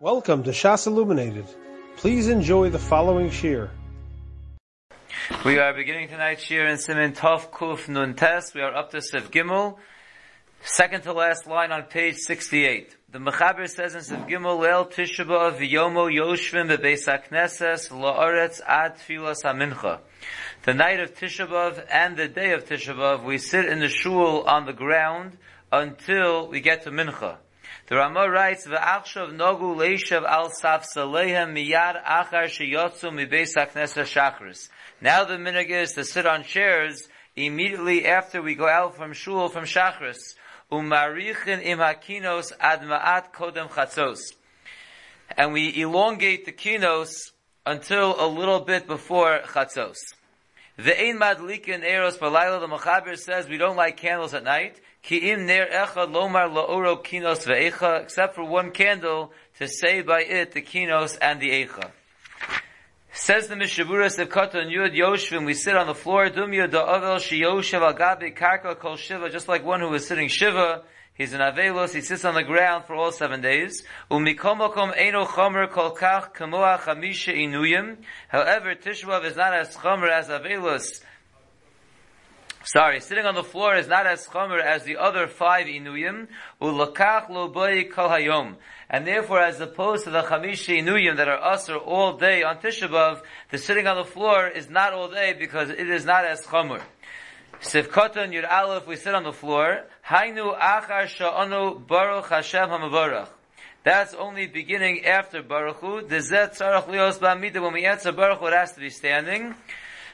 Welcome to Shas Illuminated. Please enjoy the following shir. We are beginning tonight's shir in Siman Tov Kuf Nun Tes. We are up to Sev Gimel, second to last line on page 68. The Mechaber says in Sev Gimel, Leil Tisha V'yomo Yoshvim B'Beis HaKnesses La'aretz Ad Tfilas HaMincha. The night of Tisha B'Av and the day of Tisha B'Av, we sit in the shul on the ground until we get to Mincha. The Ramah writes, "V'achshav nogu leishav al safsalehem miyad achar sheyotzu mibeis haknesa shachris." Now the minhag is to sit on chairs immediately after we go out from shul from shachris. Umarichin im hakinos ad ma'at kodem chatzos. And we elongate the kinos until a little bit before chatzos. The ein madlikin eros balayla, the Mechaber says we don't light candles at night. Ki im ner echad lomar laoro kinos ve'echa, except for one candle to say by it the kinos and the echa. Says the Mishaburas of Katan Yud Yoshvim, we sit on the floor, Dumya da'avel shiyoshev agabe karka kol shiva, just like one who is sitting shiva, He's an Avelos, he sits on the ground for all seven days. Umikomokom eno chomer kol kach kamoa chamisha inuyim. However, Tishvav is not as chomer as Avelos, Sorry, sitting on the floor is not as chomer as the other five inuyim. Ulakach lo kol hayom. And therefore, as opposed to the chamishi inuyim that are usher all day on Tisha B'Av, the sitting on the floor is not all day because it is not as chomer. Sivkotan Yud Aleph, we sit on the floor. Hainu achar sha'anu baruch Hashem hamavarach. That's only beginning after Baruch Hu. When we answer Baruch it has to be standing.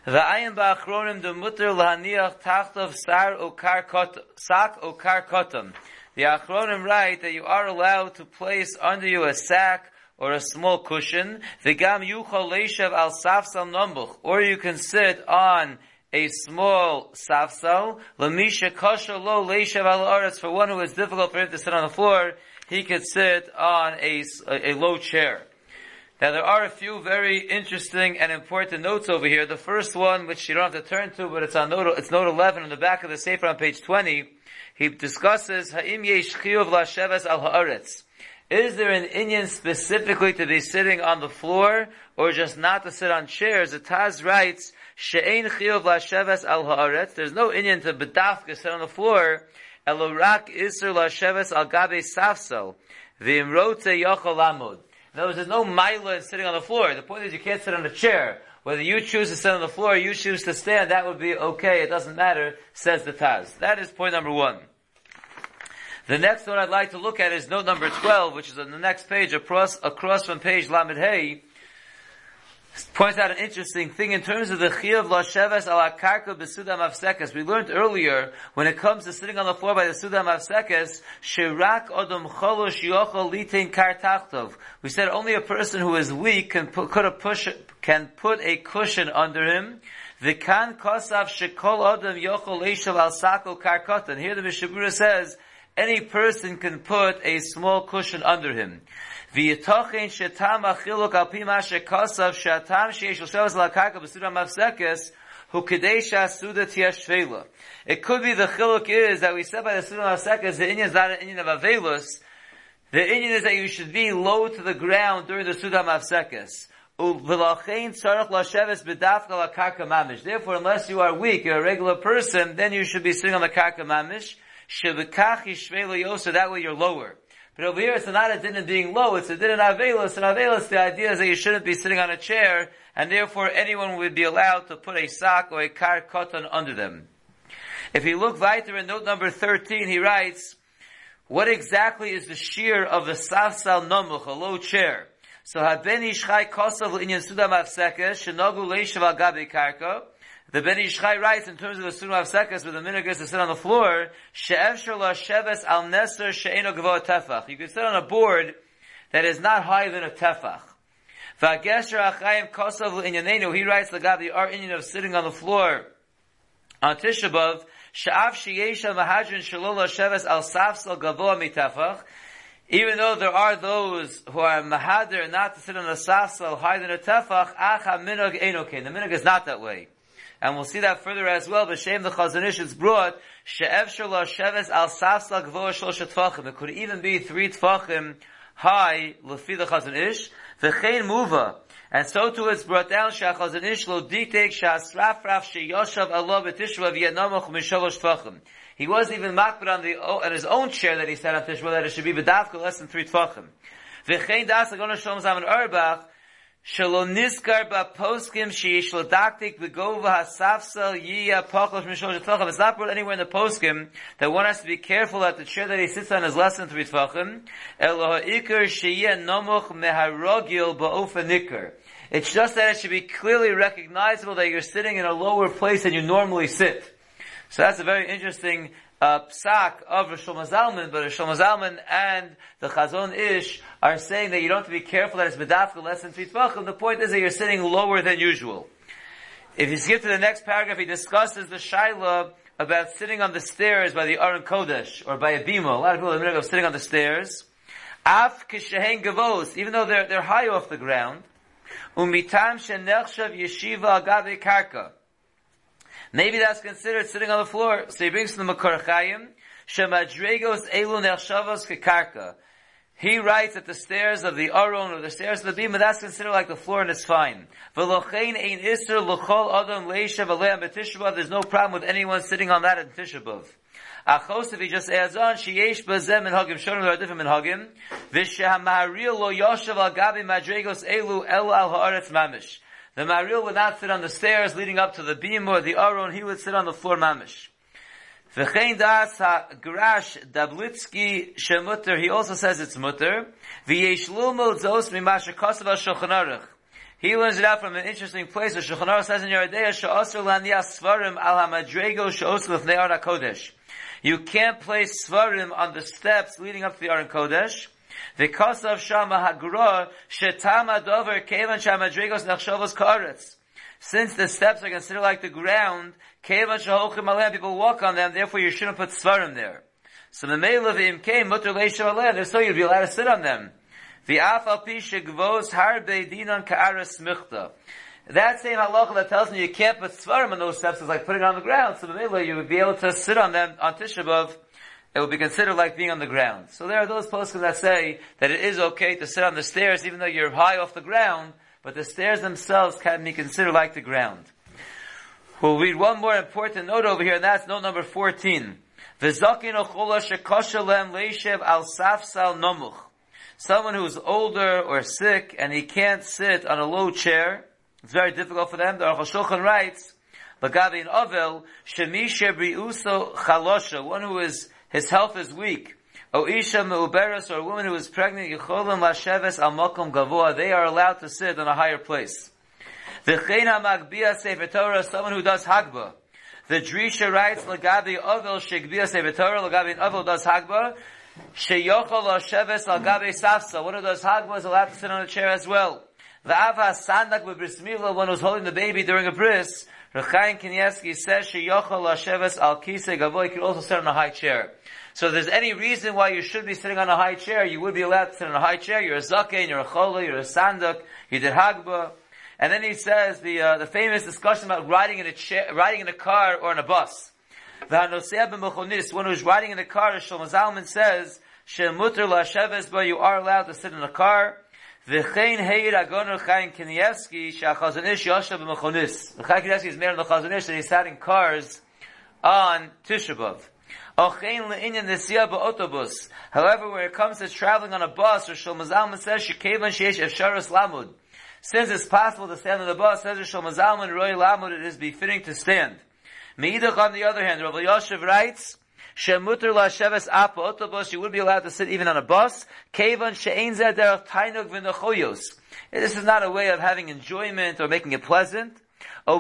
The ayin ba'achronim the mutter lahaniach tachtav sar ukar sak ukar kotam. The achronim write that you are allowed to place under you a sack or a small cushion. The gam yuchal leishav al safsal nombuch. Or you can sit on a small safsal. Lamisha kosher lo leishav al aretz. For one who is difficult for him to sit on the floor, he could sit on a, a low chair. Now there are a few very interesting and important notes over here. The first one, which you don't have to turn to, but it's on note, it's note 11 on the back of the Sefer on page 20. He discusses, Ha'im yesh chiyuv al ha'aretz. Is there an inyan specifically to be sitting on the floor, or just not to sit on chairs? The Taz writes, She'ein chiyuv lasheves al ha'aretz. There's no inyan to bedafka sit on the floor. Elorak isur lasheves al gabe safsel. V'imrote yochel lamod. Words, there's no mila in sitting on the floor. The point is you can't sit on a chair. Whether you choose to sit on the floor or you choose to stand, that would be okay. It doesn't matter, says the Taz. That is point number one. The next one I'd like to look at is note number 12, which is on the next page, across, across from page Lamed Hey points out an interesting thing in terms of the Chiyav Lasheves ala Karka Besudam Avsekes. We learned earlier, when it comes to sitting on the floor by the Sudam Avsekes, Shirak Odom Cholosh Yochol Litain Kartachtov. We said only a person who is weak can put, could a push, can put a cushion under him. The kan kosav shekol odom yochol leishav al sako karkotan. Here the Mishabura says, any person can put a small cushion under him. V'yitochen shetam achiluk al pi ma shekasav shetam sheish l'shavas l'karka b'suda mafsekes hu kadesha suda tiyash shvela. It could be the chiluk is that we said by the suda mafsekes the inyan is not an inyan of avelus. The inyan is that you should be low to the ground during the suda mafsekes. Therefore, unless you are weak, you're a regular person, then you should be sitting on the karka mamish. That way you're lower. But over here, it's not a din of being low, it's a din of avelos. And avelos, the idea is that you shouldn't be sitting on a chair, and therefore anyone would be allowed to put a sock or a kar cotton under them. If you look weiter in note number 13, he writes, what exactly is the shear of the safsal nomuch, a low chair? So haben ishchai kosav inyan sudam avsekes, shenogu leishav al the Ben Ish Chai writes in terms of the Sunnah of Sekas, where the minhag is to sit on the floor, She'ev Shala Sheves Al Neser She'eno Gavo Tefach. You can sit on a board that is not higher than a Tefach. V'agesher Achayim Kosav Inyanenu, he writes the God, the art Inyan of sitting on the floor on Tisha B'Av, Sha'af She'yesha Mahadrin Shalola Sheves Al Safsal Gavo Mitefach, even though there are those who are mahadir not to sit on a safsal higher than a tefach, acha minog enokin. The minog is not that way and we'll see that further as well. B'shem the Chazon Ish is brought she'ev shelo sheves al safsla gvoa shlosh tfachim. It could even be three tfachim high, lefi the chazon ish, v'chein muva, and so too it's brought down shachazon ish lo ditek shasraf raf sheyoshav Allah b'tishva v'yanamoch mishalosh tvachim. He was even makbid on the on his own chair that he sat on Tishba that it should be bedavka less than three tvachim. V'chein das agon Shlomo Zalman Auerbach It's not brought anywhere in the poskim that one has to be careful that the chair that he sits on is less than three nomoch meharogil. It's just that it should be clearly recognizable that you're sitting in a lower place than you normally sit. So that's a very interesting uh, psak of Rosh Zalman, but Rosh Zalman and the Chazon Ish are saying that you don't have to be careful that it's medafka less than three tvachim. The point is that you're sitting lower than usual. If you skip to the next paragraph, he discusses the shaila about sitting on the stairs by the Aron Kodesh or by a bima. A lot of people are sitting on the stairs. Af kishehen gavos, even though they're they're high off the ground. Umitam shenechshav yeshiva agave karka. Maybe that's considered sitting on the floor. So he brings from the Makor Chaim, Shemadregos elu nechshavos kekarka. He writes that the stairs of the Aron or the stairs of the Bima, that's considered like the floor and it's fine. Ein adam. There's no problem with anyone sitting on that in Tishabav. achosif he just adds on, sheyesh bazem and hagim, shonim there are different in hagim. V'shehamahariel lo al gabi madregos elu el al haaretz mamish. The Maril would not sit on the stairs leading up to the beam or the Aron, he would sit on the floor mamish. V'chein das ha-grash dablitsky shemutter, he also says it's mutter. V'yesh lulmul zos mimasha kosav ha-shulchan aruch. He learns it out from an interesting place. The Shulchan Aruch says in Yoreh De'ah, she'osir lanias svarim al ha-madrego she'osir l'fnei Ar HaKodesh. You can't place svarim on the steps leading up to the Aron Kodesh. V'kosav shama hagra shetama dover kevan shamadregos nechshavos karetz. Since the steps are considered like the ground, kevan shahochim aleh, people walk on them, therefore you shouldn't put svarim there. So the male of imke mutter leishav aleh, if so you'd be allowed to sit on them. V'af al pi shegvos harbe dinan ka'aras michta. That same halacha that tells me you can't put svarim on those steps is like putting it on the ground. So the middle you would be able to sit on them on Tisha it will be considered like being on the ground. So there are those poskim that say that it is okay to sit on the stairs even though you're high off the ground, but the stairs themselves can be considered like the ground. We'll read one more important note over here, and that's note number 14. Someone who's older or sick and he can't sit on a low chair, it's very difficult for them. The Aruch HaShulchan writes, one who is his health is weak. O isha or a woman who is pregnant, yicholim lasheves al mokom gavoa, they are allowed to sit on a higher place. V'chein ha-magbia sefer Torah, someone who does hagba. The Drisha writes, Lagabi ovel shegbia sefer Torah, Lagabi ovel does hagba, sheyochol lasheves al gabi safsa, one who does hagba is allowed to sit on a chair as well. The Ava Sandak with bris milah, one who's holding the baby during a bris, Rechaim Kanievsky says sheyochol lasheves al kisei gavoy, could also sit on a high chair. So if there's any reason why you should be sitting on a high chair, you would be allowed to sit on a high chair. You're a zaken, you're a chola, you're a sandak, you did hagba. And then he says the uh, the famous discussion about riding in a chair, riding in a car or in a bus. The one who's riding in a car, Shlomo Zalman says, "Shemuter lasheves, but you are allowed to sit in a car." V'chein heir agonor Chaim Kanievsky shachazon ish yoshav b'mechonis. Chaim Kanievsky is made on the chazon ish that he sat in cars on Tishabov. Ochein le'inyan Tisha B'av. However, when it comes to traveling on a bus, or Shlomo Zalman says, Shekevan sheish efsharas lamud. Since it's possible to stand on the bus, says Shlomo Zalman, Roy Lamud, it is befitting to stand. Meidach, on the other hand, Rav Yoshev writes, Shemuter la sheves apa autobus, you would be allowed to sit even on a bus. Kevan she'ein zeh derech tainug v'nechoyos. This is not a way of having enjoyment or making it pleasant. They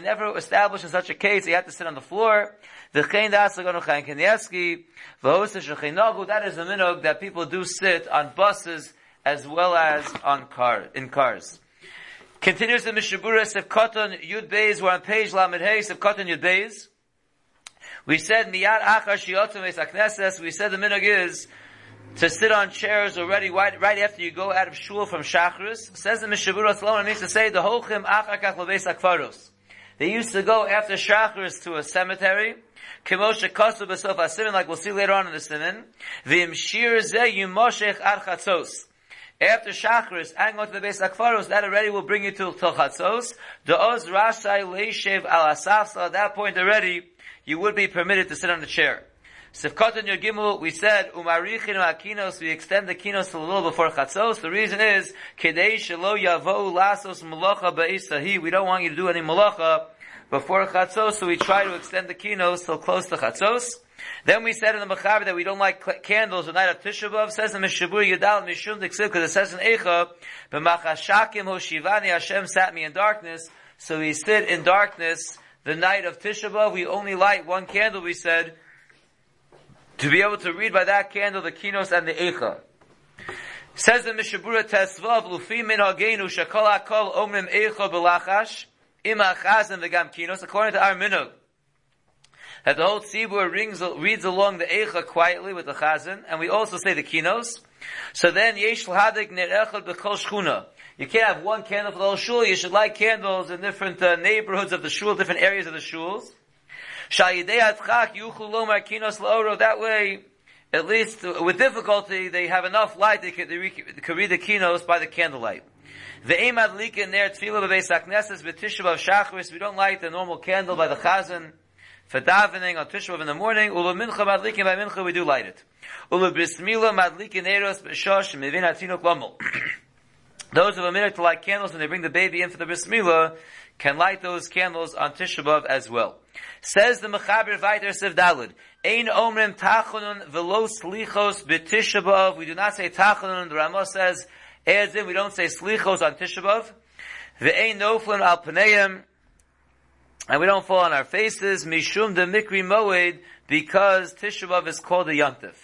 never established in such a case they had to sit on the floor. That is the minog that people do sit on buses as well as on car in cars. Continues the Mishaburas of Koton Yud Beis. We're on page Lamed Hayes of Koton Yud Beis. We said Miyad Achar Shiotum Akneses. We said the minog is to sit on chairs already right, right after you go out of shul from Shachris. Says the Mishavura Salomon needs to say the Holchim Achakach Leves Akfaros. They used to go after Shachris to a cemetery. Kimosha Kasu B'Sof HaSimin, like we'll see later on in the Simin. V'im Shir Zeh Yumoshech Ad Chatzos. After Shachris, and go to the base Akfaros, that already will bring you to Til Chatzos. The Oz Rasai Leishev Al Asafsa, at that point already, you would be permitted to sit on the chair. Sifkatan Your Gimel, we said, Umarichin Akinos, we extend the kinos to a little before Chatzos. The reason is, Kedei Shelo Yavo Lasos Malacha Ba'isahi. We don't want you to do any Malacha before Chatzos, so we try to extend the kinos till close to Chatzos. Then we said in the Mechaber that we don't like candles the night of Tisha B'Av. Says in Mishabur Yadal Mishum Diksiv, because it says in Eicha, B'machashakim Hoshivani Hashem sat me in darkness, so we sit in darkness the night of Tisha B'Av. We only light one candle, we said, to be able to read by that candle the kinos and the Eicha. Says the Mishabura Tesvav, Lufi min hagenu shakol akol omrim Eicha b'lachash, ima chazim v'gam kinos, according to our minhag. That the whole tzibur rings, reads along the Eicha quietly with the chazan, and we also say the kinos. So then, yesh l'hadik nerechad b'kol shchuna. You can't have one candle for the whole shul, you should light candles in different uh, neighborhoods of the shul, different areas of the shuls. That way, at least with difficulty, they have enough light they can, they read the kinos by the candlelight. The aim ad in there tefillah b'beis hakneses b'tishav shachris. We don't light the normal candle by the chazan for davening on Tisha in the morning. Ula mincha madlikin by mincha we do light it. Ula brismila madlikin eros b'shosh mivin hatinuk lamul. Those of a minute to light candles when they bring the baby in for the brismila can light those candles on Tisha as well. Says the Mechaber Vayter Siv Dalud, Ein omrim tachonun velo slichos b'Tisha We do not say tachonun. The Ramah says, adds in, we don't say slichos on Tisha B'Av. Ve'ein noflin al paneim, and we don't fall on our faces, mishum de mikri moed, because Tisha is called a yontif.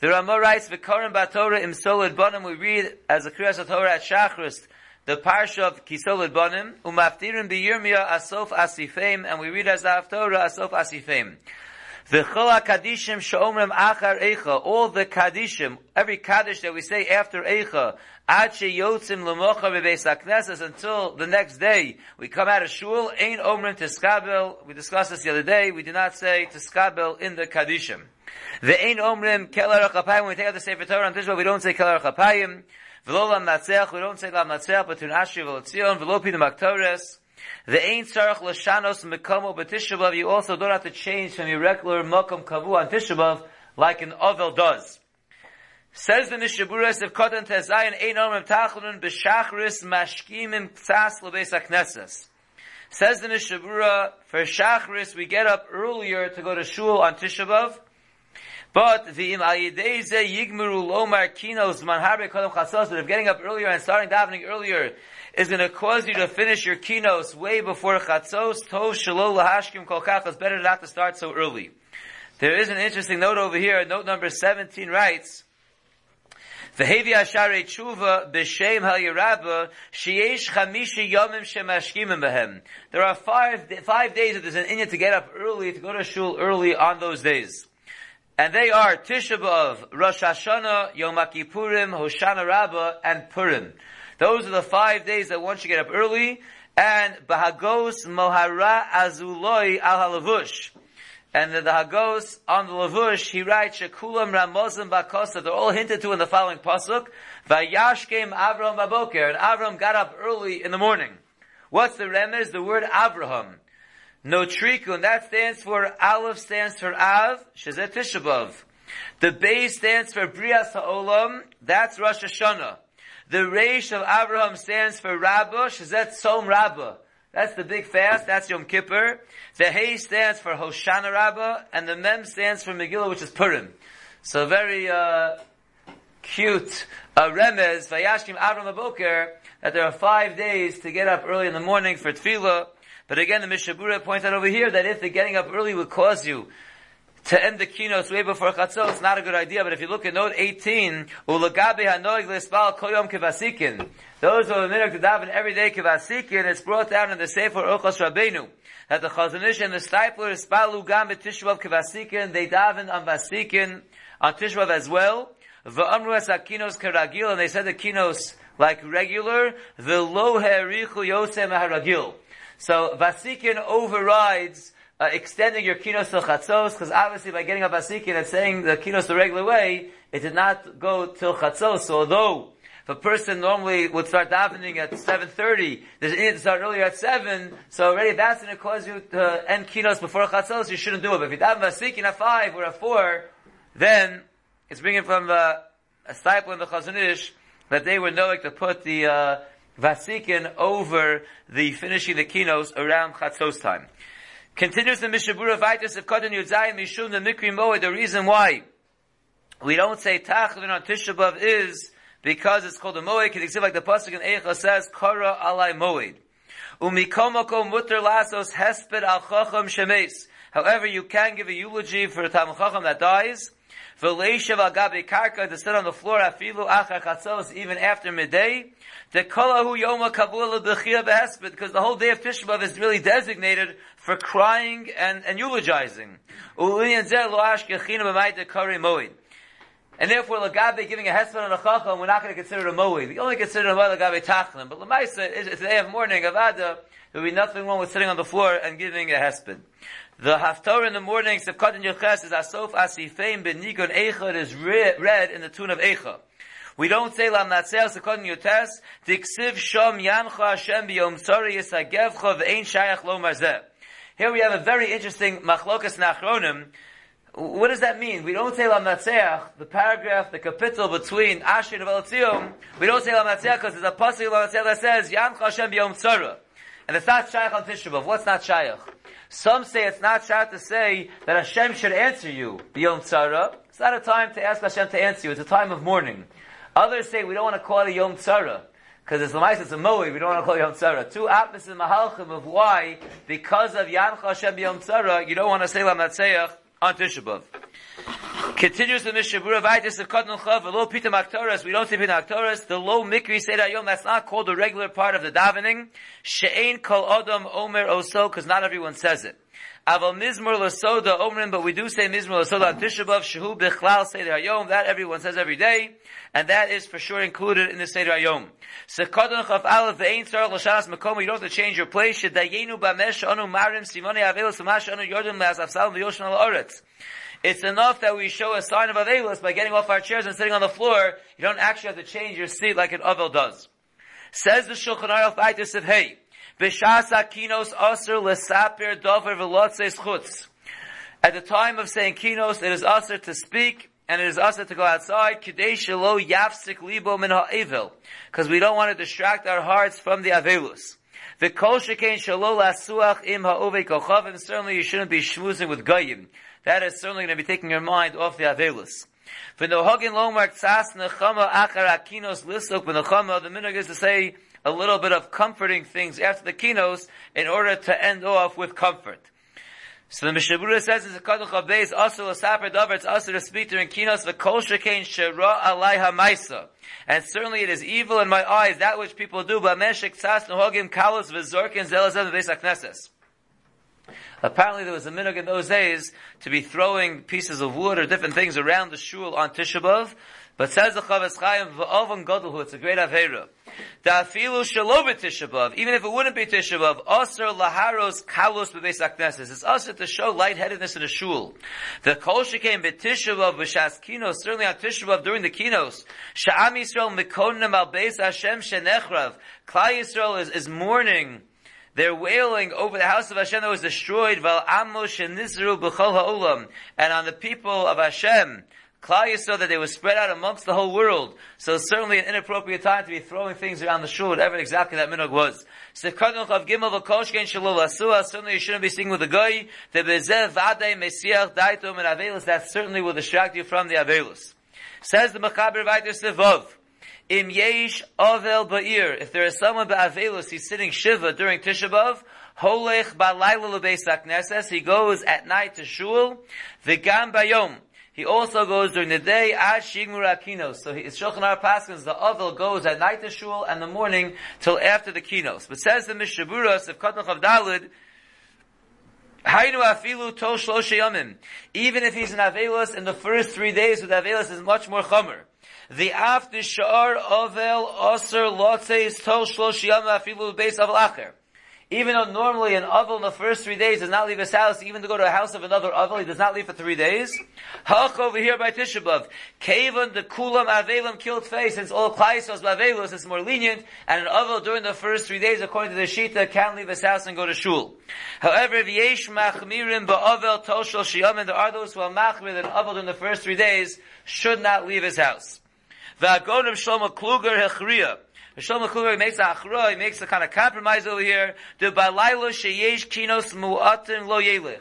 The Ramah writes, V'korim b'Torah im solid bonim, we read as a Kriyas Torah at Shachris, the parsha of Kisolid Bonim, umaftirim biyirmiyah asof asifim, and we read as the Haftorah asof asifim. The chol kadishim sheomrim achar eicha, all the kadishim, every kaddish that we say after eicha, until the next day we come out of shul, ain omrim tiskabel, we discussed this the other day, we do not say tiskabel in the kadishim. The ain omrim kelar when we take out the Sefer Torah on Tishba, we don't say kelar achapayim, V'lo lam we don't say lam natzeach, but tun ashri v'lo tzion, v'lo pidim aktores. The ain't sarach l'shanos mekomo b'tishabav, you also don't have to change from your regular mokom kavu on tishabav, like an ovel does. Says the Mishaburas of Kotan Tezayin, ein omrim tachlunun b'shachris mashkimim ktsas l'beis akneses. Says the Mishabura, for Shachris, we get up earlier to go to shul on Tishabav, but the im ayideze yigmeru lomar kinos manharbe kodem chasos. But if getting up earlier and starting davening earlier is going to cause you to finish your kinos way before chatzos, tov shelo lahashkim kol kach. It's better not to start so early. There is an interesting note over here. Note number seventeen writes. V'hevi asharei tshuva b'shem hal yerabba sheyesh chamishi yomim shemashkimim behem. There are five five days that there's an inyan to get up early to go to shul early on those days. And they are Tisha B'Av, Rosh Hashanah, Yom Kippurim, Hoshana Rabbah, and Purim. Those are the five days that once you get up early. And Bahagos Mohara Azuloi Al Halavush. And the, the Hagos on the Lavush, he writes, Shekulam Ramozim Bakosa. They're all hinted to in the following pasuk. Vayashkem Avram Baboker. And Avram got up early in the morning. What's the remez? The word Avraham. No trikun, that stands for, Aleph stands for Av, Shazet Tishabov. The base stands for Brias HaOlam, that's Rosh Hashanah. The Reish of Abraham stands for Rabbah, Shazet Som Rabbah. That's the big fast, that's Yom Kippur. The Hay stands for Hoshana Rabbah, and the Mem stands for Megillah, which is Purim. So very, uh, cute, uh, remez, Vayashkim Avram Aboker, that there are five days to get up early in the morning for Tefillah, but again, the Mishabura points out over here that if the getting up early would cause you to end the kinos way before chatzos, it's not a good idea. But if you look at note 18, ulagabe hanoig koyom kivasikin. Those who are minhag to daven every day kivasikin, it's brought down in the Sefer Orchos Rabbeinu that the Chazon Ish and the Steipler spalu gam b'tishvav kivasikin. They daven on vasikin on tishvav as well. V'amru es kinos keragil, and they said the kinos like regular. V'lo herichu yosem haragil. So Vasikin overrides uh, extending your kinos till chatzos, because obviously by getting a basikin and saying the kinos the regular way, it did not go till chatzos. So although if a person normally would start davening at 7.30, there's an to start earlier at 7, so already that's going to cause you to end kinos before chatzos, you shouldn't do it. But if you daven basikin at 5 or at 4, then it's bringing from uh, a disciple in the Chazon Ish that they were knowing to put the uh, vasikin over the finishing the kinos around chatzos time. Continues the Mishabura Vaitis of Kodan Yudzayim Mishum the Mikri Moed. The reason why we don't say Tachlin on Tisha is because it's called a Moed. You like the pasuk in Eicha says Kara Alai Moed. Umikomoko Mutter Lasos Hesped Al Chacham Shemes. However, you can give a eulogy for a Tam Chacham that dies. V'leishav agabe karka to sit on the floor afilu achar chatzos even after midday. The kolahu yoma kabula b'chia behesped because the whole day of Tisha is really designated for crying and, and eulogizing. And therefore, Lagabe giving a hesped on a chacham, we're not going to consider a moed. We only consider a moed Lagabe tachlim. But Lamaisa, it's a day of mourning, avada, there will be nothing wrong with sitting on the floor and giving a hesped. The Haftarah in the morning, Sevkat Yoches, is Asof Asifeim Benigon Eicha, is read in the tune of Eicha. We don't say Lam Natsel Sevkat Yotes, Diksiv Shom Yancha Hashem B'Yom Tzari Yisagevcha V'Ein Shayach Lo Marzeh. Here we have a very interesting Machlokas Nachronim. What does that mean? We don't say Lam Natseach, the paragraph, the capital between Asher and Velatzium, we don't say Lam Natseach because there's a passage Lam Natseach that says, Yancha Hashem B'Yom Tzara. And it's not Shayach on Tisha What's not Shayach? Some say it's not shot to say that Hashem should answer you beyond tzara. It's not a time to ask Hashem to answer you. It's a time of mourning. Others say we don't want to call it Yom Tzara. Because it's Lamais, it's a Moed, we don't want to call it Yom Tzara. Two opposite mahalchim of why, because of Yancha Hashem Yom Tzara, you don't want to say Lam Natseach on Tisha B'Av. Continues the Mishabura Vaitis of Kotnul Chav, low Pita Maktoras, we don't say Pita Maktoras, the low Mikri Seder Yom, that's not called a regular part of the davening. She'ein Kol Odom Omer Oso, because not everyone says it. Aval Mizmor Lasoda Omrim, but we do say Mizmor Lasoda on Tisha B'Av, Shehu Bechlal Seder Yom, that everyone says every day, and that is for sure included in the Seder Yom. Sekadon Chav Aleph, Ve'ein Tzarech L'Shanas Makom, you don't have to change your place, Shedayenu Bamesh Anu Marim, Simone Avelos, Mash Anu Yordim, Le'asafsal, V'yoshan Al-Oretz. It's enough that we show a sign of Avelus by getting off our chairs and sitting on the floor. You don't actually have to change your seat like an Avel does. Says the Shulchan Aruch Baitis of Hey, B'shas kinos aser lesaper dover v'lotzes chutz. At the time of saying kinos, it is aser to speak, and it is aser to go outside, libo min because we don't want to distract our hearts from the Avelus. Im certainly you shouldn't be schmoozing with goyim that is certainly going to be taking your mind off the Avelus. For the Hogin Lomar Tzas Nechama Achar Akinos Lisok Benechama, the minhag is to say a little bit of comforting things after the kinos in order to end off with comfort. So the Mishabura says in the Kadach Abayz, also a Saper Dover, it's also to speak during kinos, the Kol Shekain Shera Alai HaMaisa. And certainly it is evil in my eyes, that which people do, but Meshek Tzas Nehogim Kalos Vizorkin Zelazem Beis HaKnesses. Apparently there was a minhag in those days to be throwing pieces of wood or different things around the shul on Tisha B'Av, but says the Chofetz Chaim, v'ovan godolhu, it's a great avera. The afilu shalo Tisha B'Av, even if it wouldn't be Tisha B'Av, laharos kalos b'beis akneses. It's also to show lightheadedness in a shul. The kol shekem b'Tisha B'Av b'shas kinos, certainly on Tisha B'Av during the kinos, sha'am Yisrael mikonim al beis Hashem shenechrav. Klal Yisrael is, is mourning they're wailing over the house of Hashem that was destroyed, Val Amosh and Nisru B'chol Ha'olam, and on the people of Hashem. Klal saw that they were spread out amongst the whole world. So certainly an inappropriate time to be throwing things around the shul, whatever exactly that minog was. Certainly you shouldn't be singing with the guy. That certainly will distract you from the avelus. Says the Mechaber Vayter Sevov. Im yesh avel ba'ir. If there is someone ba'avelus, he's sitting shiva during Tisha B'Av, holech ba'layla lebeis knesses, he goes at night to shul, v'gam bayom. He also goes during the day as shigmur akinos. So it's Shulchan Aruch Paskins, the Avel goes at night to shul and the morning till after the kinos. But says the Mishaburas of Kotnach of Dalid, Hainu afilu tol shloshe Even if he's in Avelus, in the first three days with Avelus is much more chomer. The after shar ovel aser lotzeis tol shlosh afilu beis aval acher. Even though normally an Avel in the first three days does not leave his house, even to go to a house of another Avel, he does not leave for three days. Hach over here by Tisha B'Av. Kavan the Kulam Avelim killed face, since all Klaisos Bavelus is more lenient, and an Avel during the first three days, according to the Shita, can't leave his house and go to Shul. However, V'yesh Machmirim Ba'avel Toshel Shiyamin, there are those who are Machmir that an Avel during the first three days should not leave his house. V'agonim Shlomo Kluger Hechriya. Shlomo Kluger makes a achra, he makes a kind of compromise over here. The balaylo sheyesh kinos mu'atin lo yelich.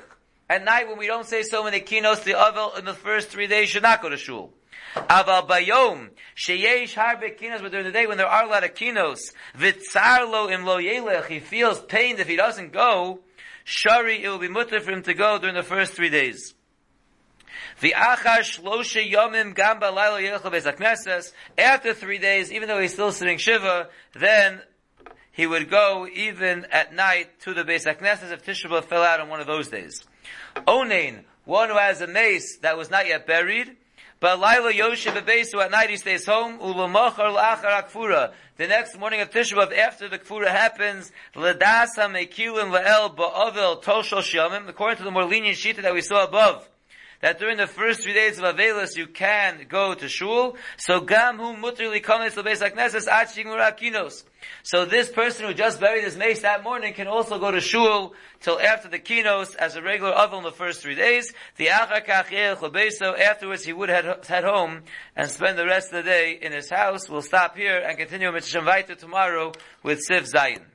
At night, when we don't say so many kinos, the avel in the first three days should not go to shul. Aval bayom sheyesh harbe kinos, but during the day when there are a lot of kinos, vitzar lo im lo yelech, he feels pain if he doesn't go. Shari, it will be mutter for him to go during the first three days. After three days, even though he's still sitting Shiva, then he would go even at night to the Beis HaKnesses if Tisha fell out on one of those days. Onain, one who has a mace that was not yet buried, but Laila Yoshe Bebesu at night he stays home. Ulamachar la'achar akfura. The next morning of Tisha after the kfura happens, ledasa mekilim la'el ba'avel toshel shamim. According to the more lenient shita that we saw above, that during the first three days of Avelis you can go to shul. So gam hu mutrili kames lebeis hakneses aching urakinos. So this person who just buried his mace that morning can also go to shul till after the kinos as a regular oven the first three days. The Chobeso. afterwards he would head, head home and spend the rest of the day in his house. We'll stop here and continue Mitzvah tomorrow with Siv Zayin.